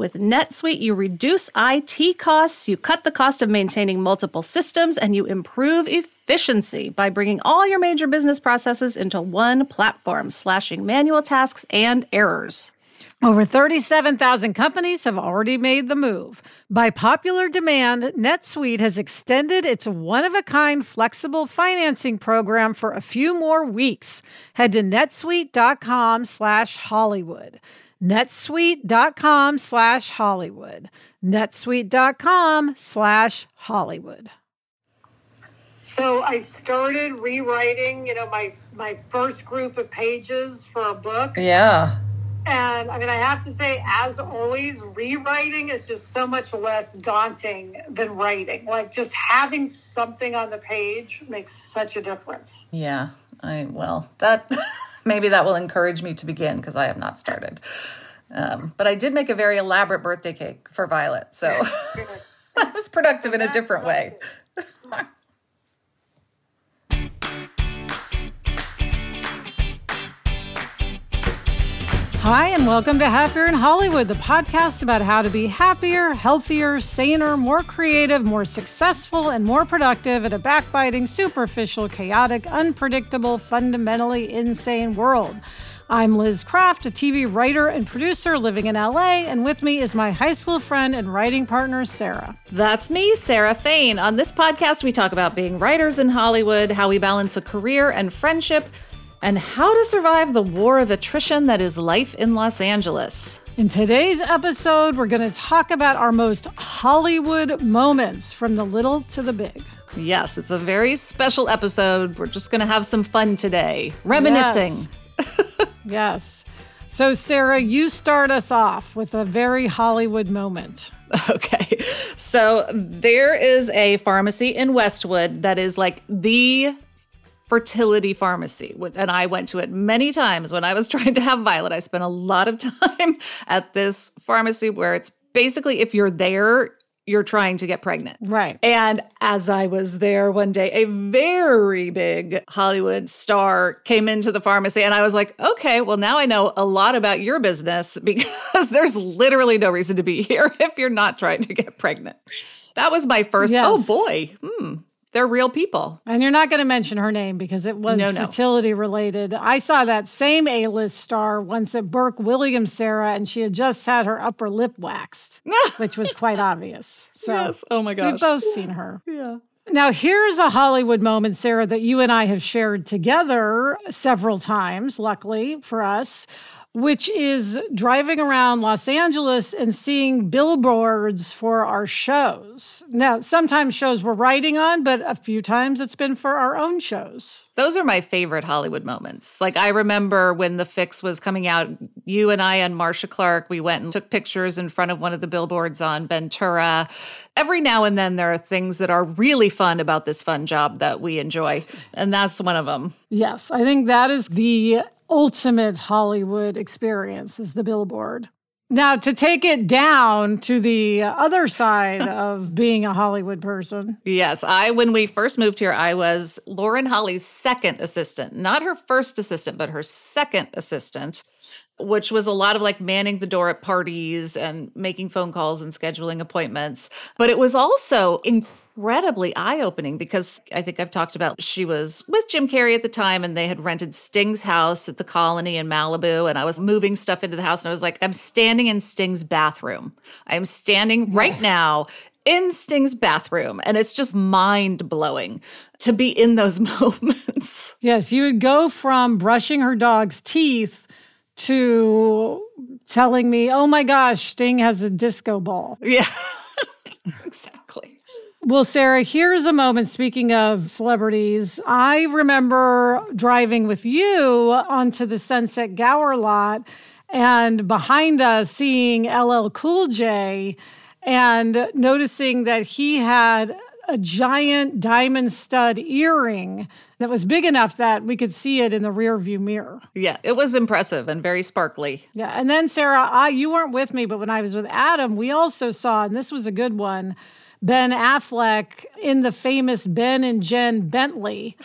With NetSuite, you reduce IT costs, you cut the cost of maintaining multiple systems, and you improve efficiency by bringing all your major business processes into one platform, slashing manual tasks and errors. Over 37,000 companies have already made the move. By popular demand, NetSuite has extended its one of a kind flexible financing program for a few more weeks. Head to netsuite.com slash Hollywood netsuite.com slash Hollywood. netsuite.com slash Hollywood. So I started rewriting, you know, my my first group of pages for a book. Yeah. And I mean, I have to say, as always, rewriting is just so much less daunting than writing. Like just having something on the page makes such a difference. Yeah. I well, that maybe that will encourage me to begin because I have not started. Um, but I did make a very elaborate birthday cake for Violet, so I was productive in a different way. Hi, and welcome to Happier in Hollywood, the podcast about how to be happier, healthier, saner, more creative, more successful, and more productive in a backbiting, superficial, chaotic, unpredictable, fundamentally insane world. I'm Liz Craft, a TV writer and producer living in LA, and with me is my high school friend and writing partner, Sarah. That's me, Sarah Fain. On this podcast, we talk about being writers in Hollywood, how we balance a career and friendship and how to survive the war of attrition that is life in Los Angeles. In today's episode, we're going to talk about our most Hollywood moments from the little to the big. Yes, it's a very special episode. We're just going to have some fun today, reminiscing. Yes. yes. So, Sarah, you start us off with a very Hollywood moment. Okay. So, there is a pharmacy in Westwood that is like the fertility pharmacy. And I went to it many times when I was trying to have Violet. I spent a lot of time at this pharmacy where it's basically if you're there, you're trying to get pregnant. Right. And as I was there one day, a very big Hollywood star came into the pharmacy, and I was like, okay, well, now I know a lot about your business because there's literally no reason to be here if you're not trying to get pregnant. That was my first, oh yes. oh boy, hmm, they're real people. And you're not going to mention her name because it was no, fertility no. related. I saw that same A list star once at Burke Williams, Sarah, and she had just had her upper lip waxed, which was quite obvious. So, yes. oh my gosh. We've both seen her. Yeah. Now, here's a Hollywood moment, Sarah, that you and I have shared together several times, luckily for us which is driving around Los Angeles and seeing billboards for our shows. Now, sometimes shows we're writing on, but a few times it's been for our own shows. Those are my favorite Hollywood moments. Like I remember when The Fix was coming out, you and I and Marcia Clark, we went and took pictures in front of one of the billboards on Ventura. Every now and then there are things that are really fun about this fun job that we enjoy, and that's one of them. Yes, I think that is the ultimate Hollywood experience is the billboard. Now, to take it down to the other side of being a Hollywood person. Yes, I, when we first moved here, I was Lauren Holly's second assistant, not her first assistant, but her second assistant which was a lot of like manning the door at parties and making phone calls and scheduling appointments. But it was also incredibly eye opening because I think I've talked about she was with Jim Carrey at the time and they had rented Sting's house at the colony in Malibu. And I was moving stuff into the house and I was like, I'm standing in Sting's bathroom. I'm standing right now in Sting's bathroom. And it's just mind blowing to be in those moments. Yes, you would go from brushing her dog's teeth to telling me, oh my gosh, Sting has a disco ball. Yeah, exactly. Well, Sarah, here's a moment. Speaking of celebrities, I remember driving with you onto the Sunset Gower lot and behind us seeing LL Cool J and noticing that he had a giant diamond stud earring that was big enough that we could see it in the rear view mirror. Yeah, it was impressive and very sparkly. Yeah, and then Sarah, I, you weren't with me, but when I was with Adam, we also saw, and this was a good one, Ben Affleck in the famous Ben and Jen Bentley.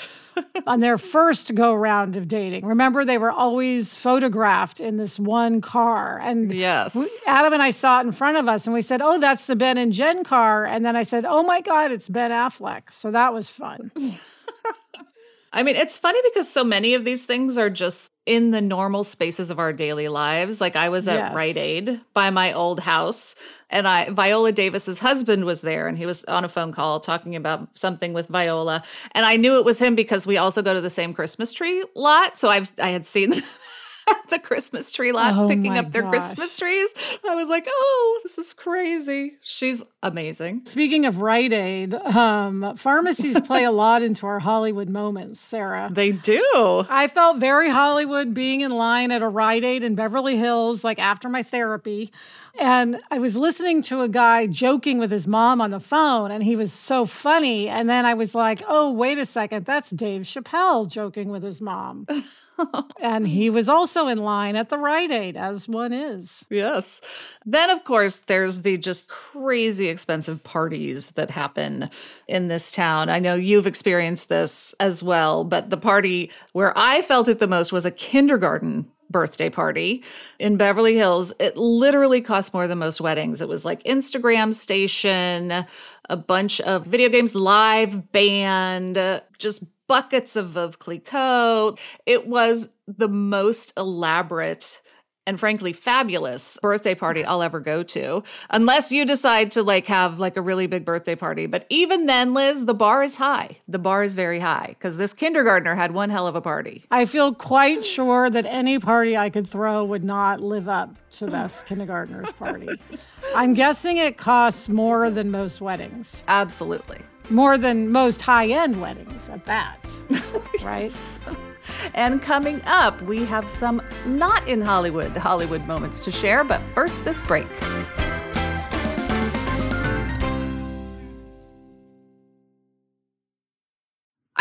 on their first go round of dating. Remember, they were always photographed in this one car. And yes, we, Adam and I saw it in front of us and we said, Oh, that's the Ben and Jen car. And then I said, Oh my God, it's Ben Affleck. So that was fun. I mean, it's funny because so many of these things are just in the normal spaces of our daily lives. Like I was at yes. Rite Aid by my old house and I Viola Davis's husband was there and he was on a phone call talking about something with Viola and I knew it was him because we also go to the same Christmas tree lot. So I've I had seen the Christmas tree lot oh picking up their gosh. Christmas trees. I was like, oh, this is crazy. She's amazing. Speaking of Rite Aid, um, pharmacies play a lot into our Hollywood moments, Sarah. They do. I felt very Hollywood being in line at a Rite Aid in Beverly Hills, like after my therapy. And I was listening to a guy joking with his mom on the phone, and he was so funny. And then I was like, oh, wait a second, that's Dave Chappelle joking with his mom. and he was also in line at the Rite Aid, as one is. Yes. Then, of course, there's the just crazy expensive parties that happen in this town. I know you've experienced this as well, but the party where I felt it the most was a kindergarten birthday party in Beverly Hills. It literally cost more than most weddings. It was like Instagram station, a bunch of video games, live band, just buckets of Veuve Clicquot. It was the most elaborate and frankly fabulous birthday party I'll ever go to unless you decide to like have like a really big birthday party. But even then Liz the bar is high. The bar is very high cuz this kindergartner had one hell of a party. I feel quite sure that any party I could throw would not live up to this kindergartner's party. I'm guessing it costs more than most weddings. Absolutely. More than most high-end weddings at that. Right and coming up, we have some not in Hollywood Hollywood moments to share, but first this break.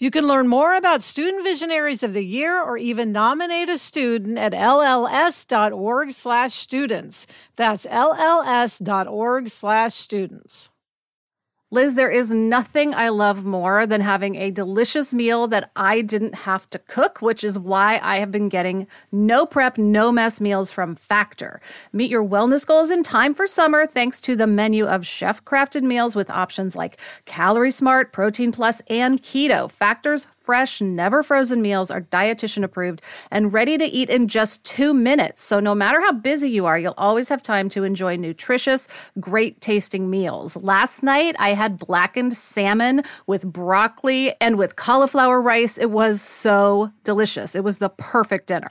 You can learn more about Student Visionaries of the Year or even nominate a student at lls.org slash students. That's lls.org slash students. Liz, there is nothing I love more than having a delicious meal that I didn't have to cook, which is why I have been getting no prep, no mess meals from Factor. Meet your wellness goals in time for summer thanks to the menu of chef crafted meals with options like Calorie Smart, Protein Plus, and Keto. Factor's fresh, never frozen meals are dietitian approved and ready to eat in just two minutes. So no matter how busy you are, you'll always have time to enjoy nutritious, great tasting meals. Last night, I had blackened salmon with broccoli and with cauliflower rice. It was so delicious. It was the perfect dinner.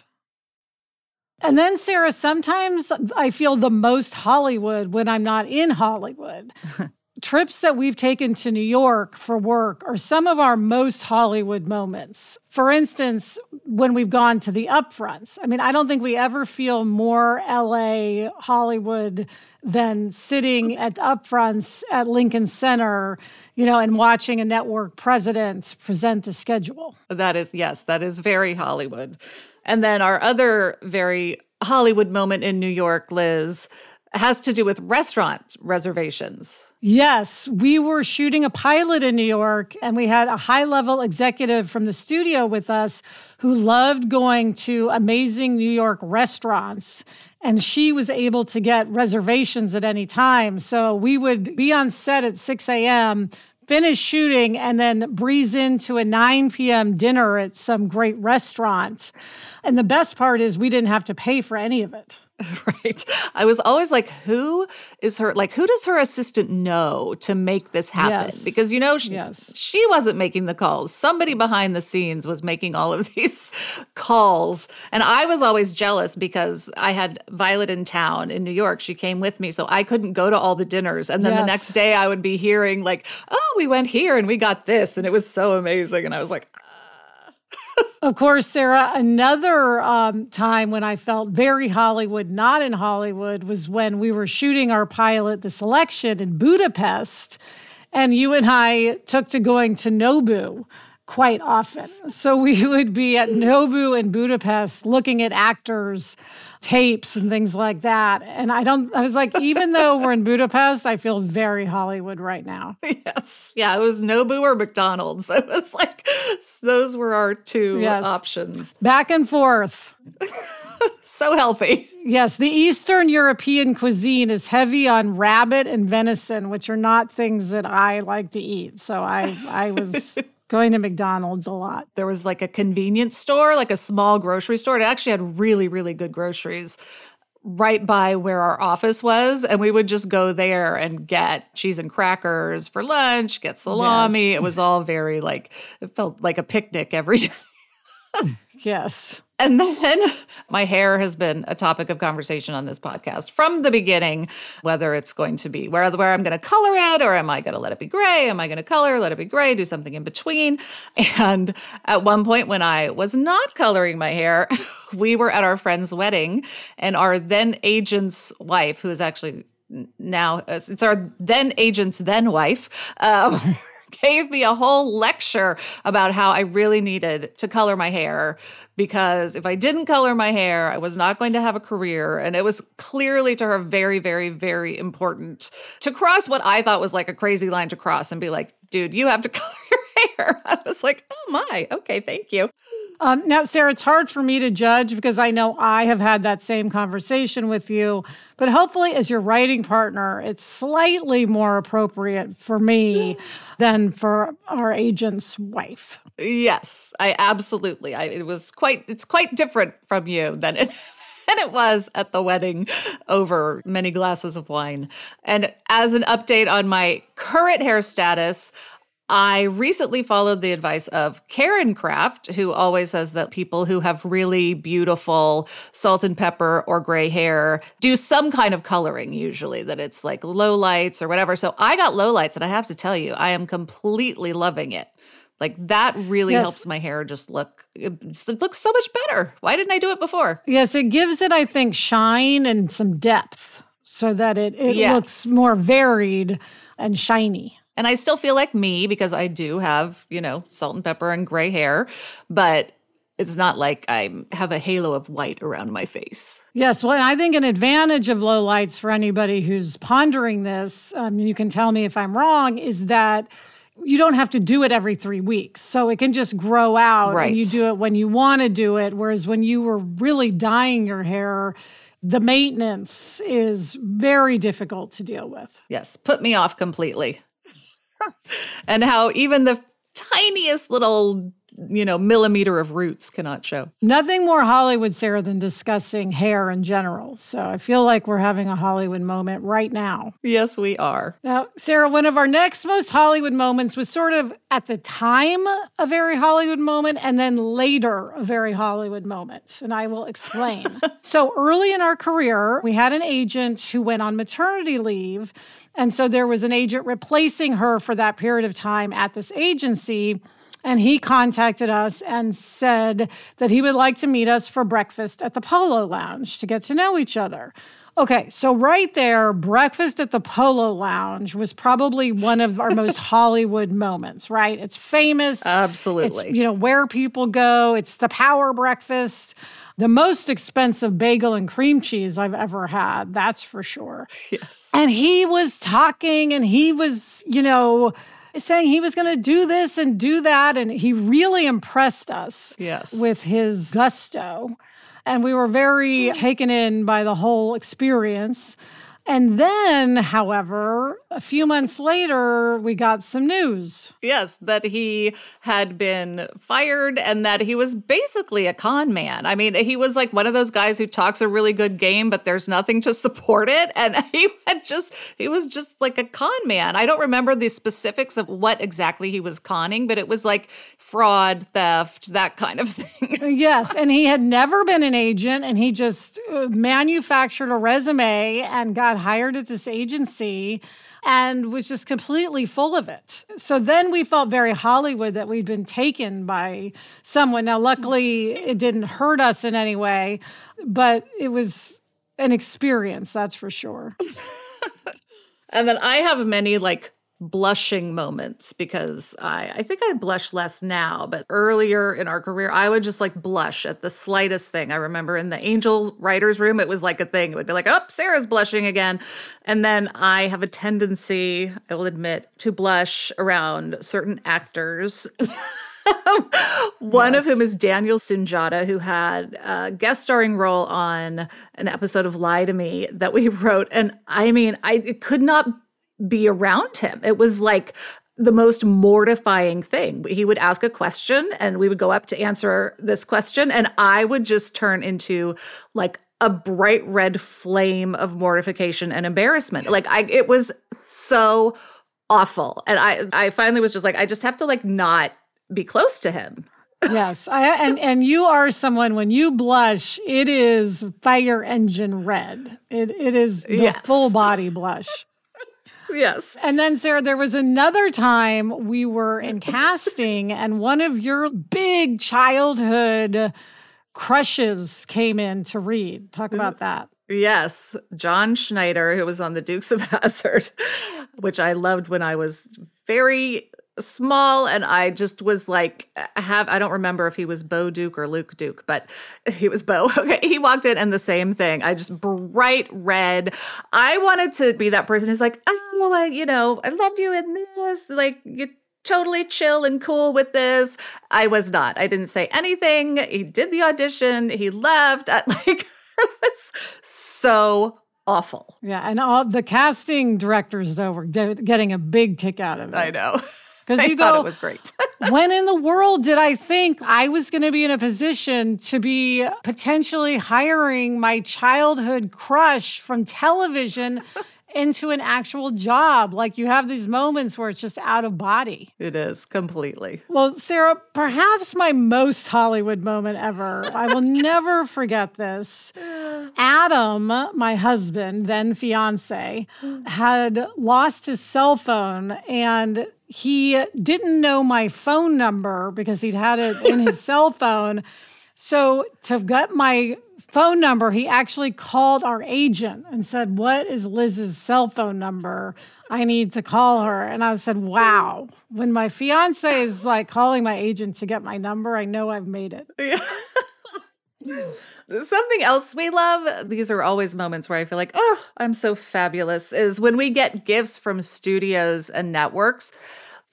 And then, Sarah, sometimes I feel the most Hollywood when I'm not in Hollywood. trips that we've taken to New York for work are some of our most Hollywood moments. For instance, when we've gone to the upfronts. I mean, I don't think we ever feel more LA Hollywood than sitting at the upfronts at Lincoln Center, you know, and watching a network president present the schedule. That is, yes, that is very Hollywood. And then our other very Hollywood moment in New York, Liz, has to do with restaurant reservations. Yes, we were shooting a pilot in New York, and we had a high level executive from the studio with us who loved going to amazing New York restaurants. And she was able to get reservations at any time. So we would be on set at 6 a.m., finish shooting, and then breeze into a 9 p.m. dinner at some great restaurant. And the best part is we didn't have to pay for any of it. right. I was always like, who is her, like, who does her assistant know to make this happen? Yes. Because, you know, she, Yes. she wasn't making the calls. Somebody behind the scenes was making all of these calls. And I was always jealous because I had Violet in town in New York. She came with me. So I couldn't go to all the dinners. And then the next day I would be hearing, like, oh, we went here and we got this. And it was so amazing. And I was like, Of course, Sarah, another um, time when I felt very Hollywood, not in Hollywood, was when we were shooting our pilot, The Selection, in Budapest. And you and I took to going to Nobu quite often. So we would be at Nobu in Budapest looking at actors' tapes and things like that. And I don't, I was like, even though we're in Budapest, I feel very Hollywood right now. yes. Yeah. It was Nobu or McDonald's. It was like, those were our two Yes. options. Back and forth. So healthy. Yes, the Eastern European cuisine is heavy on rabbit and venison, which are not things that I like to eat. So I I was going to McDonald's a lot. there was like a convenience store, like a small grocery store. It actually had really, really good groceries right by where our office was. And we would just go there and get cheese and crackers for lunch, get salami. It was all very like, it felt like a picnic every day. Yes. And then my hair has been a topic of conversation on this podcast from the beginning, whether it's going to be where, where I'm going to color it or am I going to let it be gray? Am I going to color, let it be gray, do something in between? And at one point when I was not coloring my hair, we were at our friend's wedding and our then agent's wife, who is actually now, it's our then agent's then wife, um, gave me a whole lecture about how I really needed to color my hair because if I didn't color my hair, I was not going to have a career. And it was clearly to her very, very, very important to cross what I thought was like a crazy line to cross and be like, dude, you have to color your hair. I was like, oh my, okay, thank you. Um, now, Sarah, it's hard for me to judge because I know I have had that same conversation with you. But hopefully, as your writing partner, it's slightly more appropriate for me than for our agent's wife. Yes, I absolutely. I it was quite it's quite different from you than it than it was at the wedding over many glasses of wine. And as an update on my current hair status, I recently followed the advice of Karen Kraft, who always says that people who have really beautiful salt and pepper or gray hair do some kind of coloring, usually, that it's like low lights or whatever. So I got low lights, and I have to tell you, I am completely loving it. Like that really Yes. helps my hair just look it looks so much better. Why didn't I do it before? Yes, it gives it, I think, shine and some depth so that it, it Yes. looks more varied and shiny. And I still feel like me because I do have, you know, salt and pepper and gray hair, but it's not like I have a halo of white around my face. Yes, well, I think an advantage of low lights for anybody who's pondering this, um, you can tell me if I'm wrong, is that you don't have to do it every three weeks. So it can just grow out Right. and you do it when you want to do it. Whereas when you were really dyeing your hair, the maintenance is very difficult to deal with. Yes, put me off completely. and how even the tiniest little you know, millimeter of roots cannot show. Nothing more Hollywood, Sarah, than discussing hair in general. So I feel like we're having a Hollywood moment right now. Yes, we are. Now, Sarah, one of our next most Hollywood moments was sort of at the time a very Hollywood moment and then later a very Hollywood moment. And I will explain. so early in our career, we had an agent who went on maternity leave. And so there was an agent replacing her for that period of time at this agency. And he contacted us and said that he would like to meet us for breakfast at the Polo Lounge to get to know each other. Okay, so right there, breakfast at the Polo Lounge was probably one of our most Hollywood moments, right? It's famous. Absolutely. It's, you know, where people go. It's the power breakfast. The most expensive bagel and cream cheese I've ever had, that's for sure. Yes. And he was talking and he was, you know, saying he was going to do this and do that. And he really impressed us Yes. with his gusto. And we were very taken in by the whole experience. And then, however, a few months later, we got some news. Yes, that he had been fired and that he was basically a con man. I mean, he was like one of those guys who talks a really good game, but there's nothing to support it. And he had just, he was just like a con man. I don't remember the specifics of what exactly he was conning, but it was like fraud, theft, that kind of thing. Yes. And he had never been an agent and he just uh, manufactured a resume and got hired at this agency and was just completely full of it. So then we felt very Hollywood that we'd been taken by someone. Now, luckily, it didn't hurt us in any way, but it was an experience, that's for sure. And then I have many like blushing moments because I I think I blush less now, but earlier in our career I would just like blush at the slightest thing. I remember in the angel writers room it was like a thing. It would be like, "Oh, Sarah's blushing again." And then I have a tendency, I will admit, to blush around certain actors. One of whom is Daniel Sunjata, who had a guest starring role on an episode of Lie to Me that we wrote. And I mean, I could not be around him. It was like the most mortifying thing. He would ask a question and we would go up to answer this question, and I would just turn into like a bright red flame of mortification and embarrassment. Like I it was so awful. And I I finally was just like, I just have to like not be close to him. yes, I, and and you are someone when you blush, it is fire engine red. It it is the Yes. full body blush. Yes. And then Sarah, there was another time we were in casting, and one of your big childhood crushes came in to read. Talk about mm. that. Yes, John Schneider, who was on the Dukes of Hazzard, which I loved when I was very small, and I just was like, have I don't remember if he was Bo Duke or Luke Duke, but he was Bo. Okay, he walked in, and the same thing. I just bright red. I wanted to be that person who's like, oh, I, you know, I loved you in this, like you totally chill and cool with this. I was not. I didn't say anything. He did the audition. He left. I, like it was so awful. Yeah, and all the casting directors though were getting a big kick out of it I know. Because you thought go, it was great. when in the world did I think I was going to be in a position to be potentially hiring my childhood crush from television into an actual job? Like you have these moments where it's just out of body. it is completely. Well, Sarah, perhaps my most Hollywood moment ever. I will never forget this. Adam, my husband, then fiance, mm. had lost his cell phone and he didn't know my phone number because he'd had it in his cell phone. So to get my phone number, he actually called our agent and said, What is Liz's cell phone number? I need to call her. And I said, Wow. When my fiance is like calling my agent to get my number, I know I've made it. Something else we love, these are always moments where I feel like, oh, I'm so fabulous, is when we get gifts from studios and networks.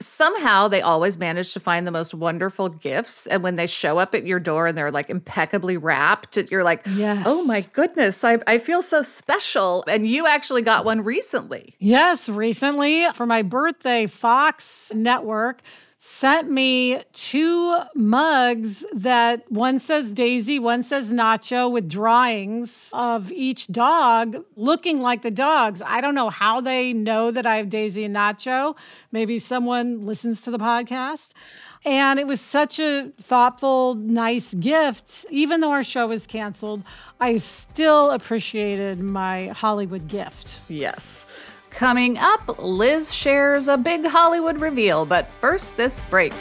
Somehow they always manage to find the most wonderful gifts. And when they show up at your door and they're like impeccably wrapped, you're like, Yes. oh my goodness, I, I feel so special. And you actually got one recently. Yes, recently for my birthday, Fox Network sent me two mugs that one says Daisy, one says Nacho, with drawings of each dog looking like the dogs. I don't know how they know that I have Daisy and Nacho. Maybe someone listens to the podcast. And it was such a thoughtful, nice gift. Even though our show was canceled, I still appreciated my Hollywood gift. Yes. Coming up, Liz shares a big Hollywood reveal, but first, this break.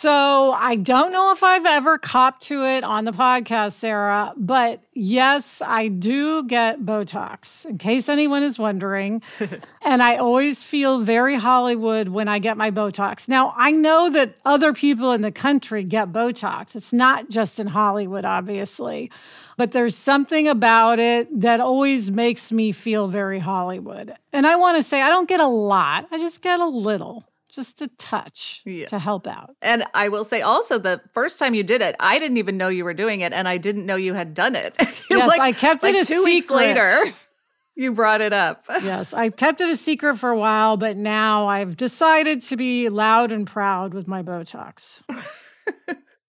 So I don't know if I've ever copped to it on the podcast, Sarah, but yes, I do get Botox, in case anyone is wondering. and I always feel very Hollywood when I get my Botox. Now, I know that other people in the country get Botox. It's not just in Hollywood, obviously, but there's something about it that always makes me feel very Hollywood. And I want to say, I don't get a lot, I just get a little just a touch yeah. to help out. And I will say also the first time you did it, I didn't even know you were doing it and I didn't know you had done it. yes, like, I kept like it a two secret. weeks later. You brought it up. yes, I kept it a secret for a while, but now I've decided to be loud and proud with my Botox.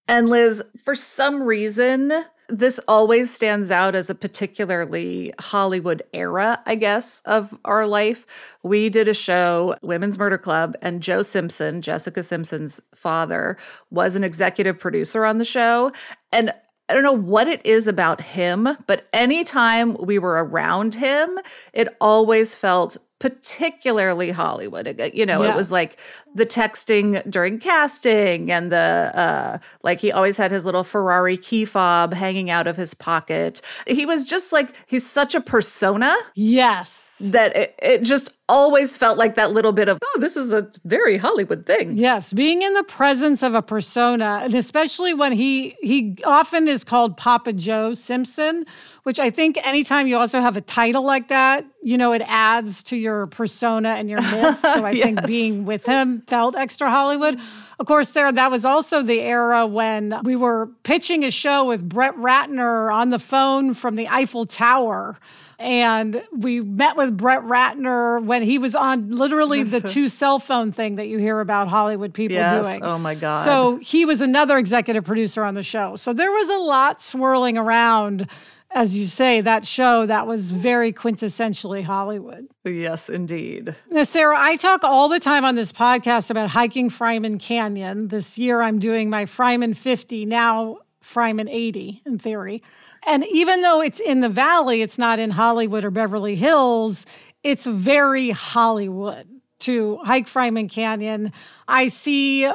and Liz, for some reason, this always stands out as a particularly Hollywood era, I guess, of our life. We did a show, Women's Murder Club, and Joe Simpson, Jessica Simpson's father, was an executive producer on the show. And I don't know what it is about him, but anytime we were around him, it always felt particularly Hollywood. You know, yeah. it was like the texting during casting and the uh like he always had his little Ferrari key fob hanging out of his pocket. He was just like he's such a persona. Yes. That it, it just always felt like that little bit of, oh, this is a very Hollywood thing. Yes, being in the presence of a persona, and especially when he he often is called Papa Joe Simpson, which I think anytime you also have a title like that, you know, it adds to your persona and your myth. So I yes. think being with him felt extra Hollywood. Of course, Sarah, that was also the era when we were pitching a show with Brett Ratner on the phone from the Eiffel Tower. And we met with Brett Ratner when he was on literally the two cell phone thing that you hear about Hollywood people yes. doing. Oh my God. So he was another executive producer on the show. So there was a lot swirling around as you say, that show that was very quintessentially Hollywood. Yes, indeed. Now, Sarah, I talk all the time on this podcast about hiking Fryman Canyon. This year I'm doing my Fryman 50, now Fryman 80 in theory. And even though it's in the valley, it's not in Hollywood or Beverly Hills, it's very Hollywood to hike Fryman Canyon. I see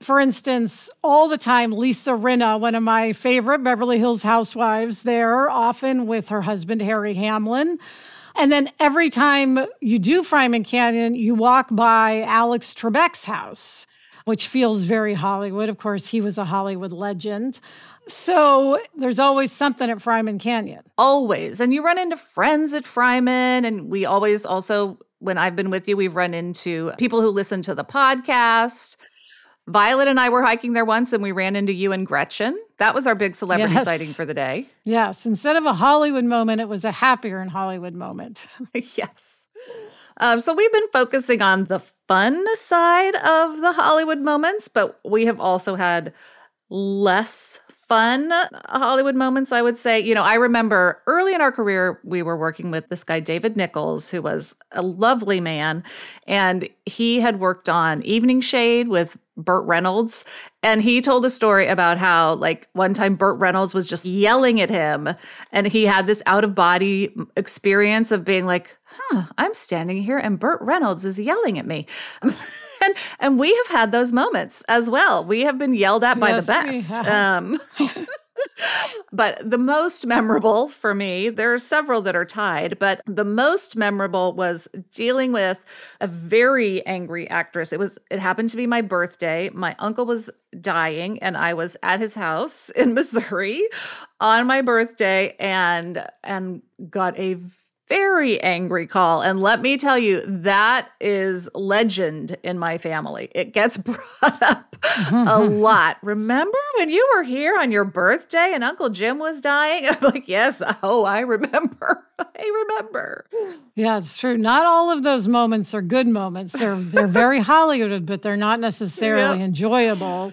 for instance, all the time, Lisa Rinna, one of my favorite Beverly Hills housewives, there often with her husband, Harry Hamlin. And then every time you do Fryman Canyon, you walk by Alex Trebek's house, which feels very Hollywood. Of course, he was a Hollywood legend. So there's always something at Fryman Canyon. Always. And you run into friends at Fryman. And we always also, when I've been with you, we've run into people who listen to the podcast. Violet and I were hiking there once and we ran into you and Gretchen. That was our big celebrity yes. sighting for the day. Yes. Instead of a Hollywood moment, it was a happier in Hollywood moment. yes. Um, so we've been focusing on the fun side of the Hollywood moments, but we have also had less fun Hollywood moments, I would say. You know, I remember early in our career, we were working with this guy, David Nichols, who was a lovely man. And he had worked on Evening Shade with Burt Reynolds. And he told a story about how, like, one time Burt Reynolds was just yelling at him. And he had this out of body experience of being like, huh, I'm standing here and Burt Reynolds is yelling at me. and and we have had those moments as well. We have been yelled at by yes, the best. Um, but the most memorable for me, there are several that are tied, but the most memorable was dealing with a very angry actress. It was it happened to be my birthday. My uncle was dying and I was at his house in Missouri on my birthday and and got a very angry call. And let me tell you, that is legend in my family. It gets brought up a lot. Remember when you were here on your birthday and Uncle Jim was dying? I'm like, yes, oh, I remember. I remember. Yeah, it's true. Not all of those moments are good moments. They're they're very Hollywooded, but they're not necessarily yep. enjoyable.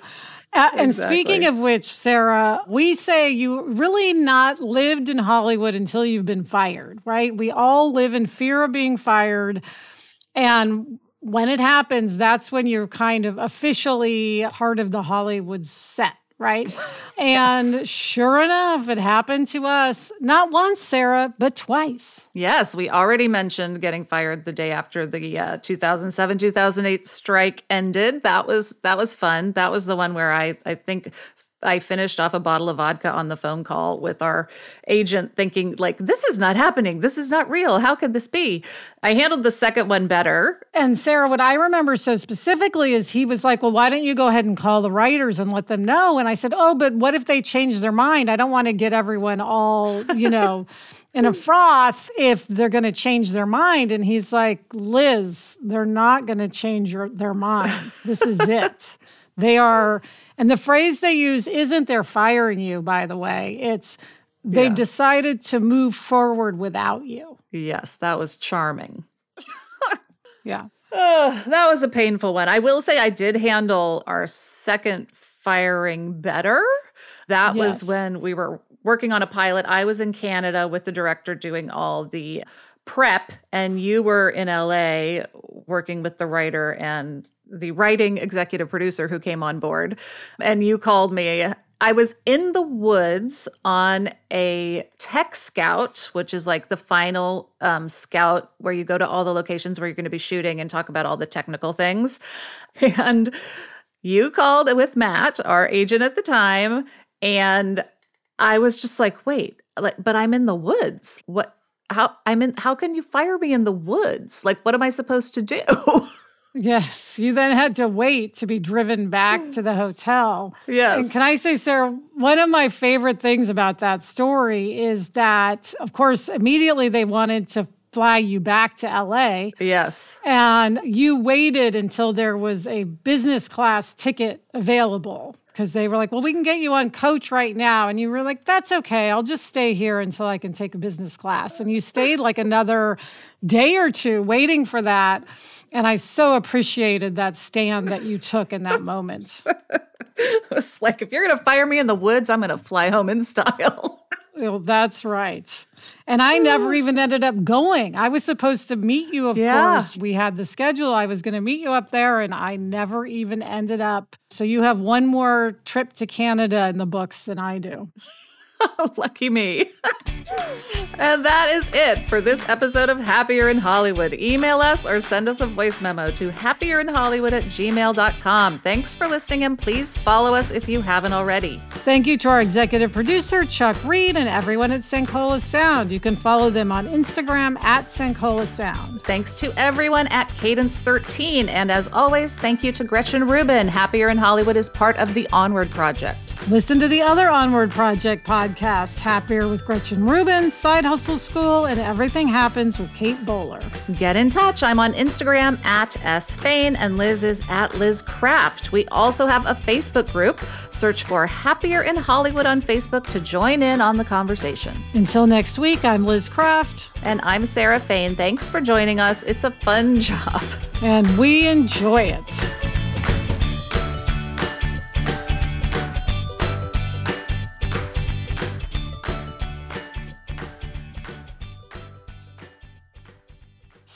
Uh, and exactly. speaking of which, Sarah, we say you really not lived in Hollywood until you've been fired, right? We all live in fear of being fired. And when it happens, that's when you're kind of officially part of the Hollywood set right? And yes. sure enough, it happened to us not once, Sarah, but twice. Yes, we already mentioned getting fired the day after the uh, 2007 2008 strike ended. That was that was fun. That was the one where I I think I finished off a bottle of vodka on the phone call with our agent, thinking, like, this is not happening. This is not real. How could this be? I handled the second one better. And Sarah, what I remember so specifically is he was like, well, why don't you go ahead and call the writers and let them know? And I said, oh, but what if they change their mind? I don't want to get everyone all, you know. in a froth if they're going to change their mind. And he's like, Liz, they're not going to change your, their mind. This is it. They are, and the phrase they use isn't they're firing you, by the way. It's they've yeah. decided to move forward without you. Yes, that was charming. yeah. Uh, that was a painful one. I will say I did handle our second firing better. That yes. was when we were working on a pilot. I was in Canada with the director doing all the prep, and you were in LA working with the writer and the writing executive producer who came on board, and you called me. I was in the woods on a tech scout, which is like the final um, scout where you go to all the locations where you're going to be shooting and talk about all the technical things. And you called with Matt, our agent at the time, and I was just like, wait, like, but I'm in the woods. What? How? I'm in. How can you fire me in the woods? Like, what am I supposed to do? Yes, you then had to wait to be driven back to the hotel. Yes. And can I say, Sarah, one of my favorite things about that story is that, of course, immediately they wanted to fly you back to LA. Yes. And you waited until there was a business class ticket available because they were like, well, we can get you on coach right now. And you were like, that's okay. I'll just stay here until I can take a business class. And you stayed like another day or two waiting for that. And I so appreciated that stand that you took in that moment. it was like, if you're going to fire me in the woods, I'm going to fly home in style. Well, that's right. And I never even ended up going. I was supposed to meet you, of yeah. course. We had the schedule. I was going to meet you up there, and I never even ended up. So you have one more trip to Canada in the books than I do. Lucky me. and that is it for this episode of Happier in Hollywood. Email us or send us a voice memo to happierinhollywood at gmail.com. Thanks for listening and please follow us if you haven't already. Thank you to our executive producer, Chuck Reed, and everyone at Sankola Sound. You can follow them on Instagram at Sankola Sound. Thanks to everyone at Cadence 13. And as always, thank you to Gretchen Rubin. Happier in Hollywood is part of the Onward Project. Listen to the other Onward Project podcast podcast, Happier with Gretchen Rubin, Side Hustle School, and Everything Happens with Kate Bowler. Get in touch. I'm on Instagram at S Fain, and Liz is at Liz Craft. We also have a Facebook group. Search for Happier in Hollywood on Facebook to join in on the conversation. Until next week, I'm Liz Craft. And I'm Sarah Fain. Thanks for joining us. It's a fun job. And we enjoy it.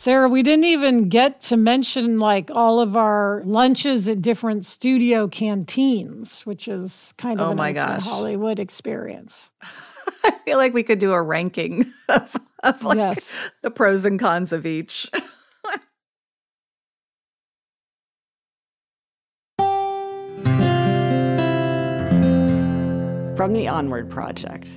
Sarah, we didn't even get to mention like all of our lunches at different studio canteens, which is kind of oh an gosh. Hollywood experience. I feel like we could do a ranking of, of like yes. the pros and cons of each. From the Onward Project.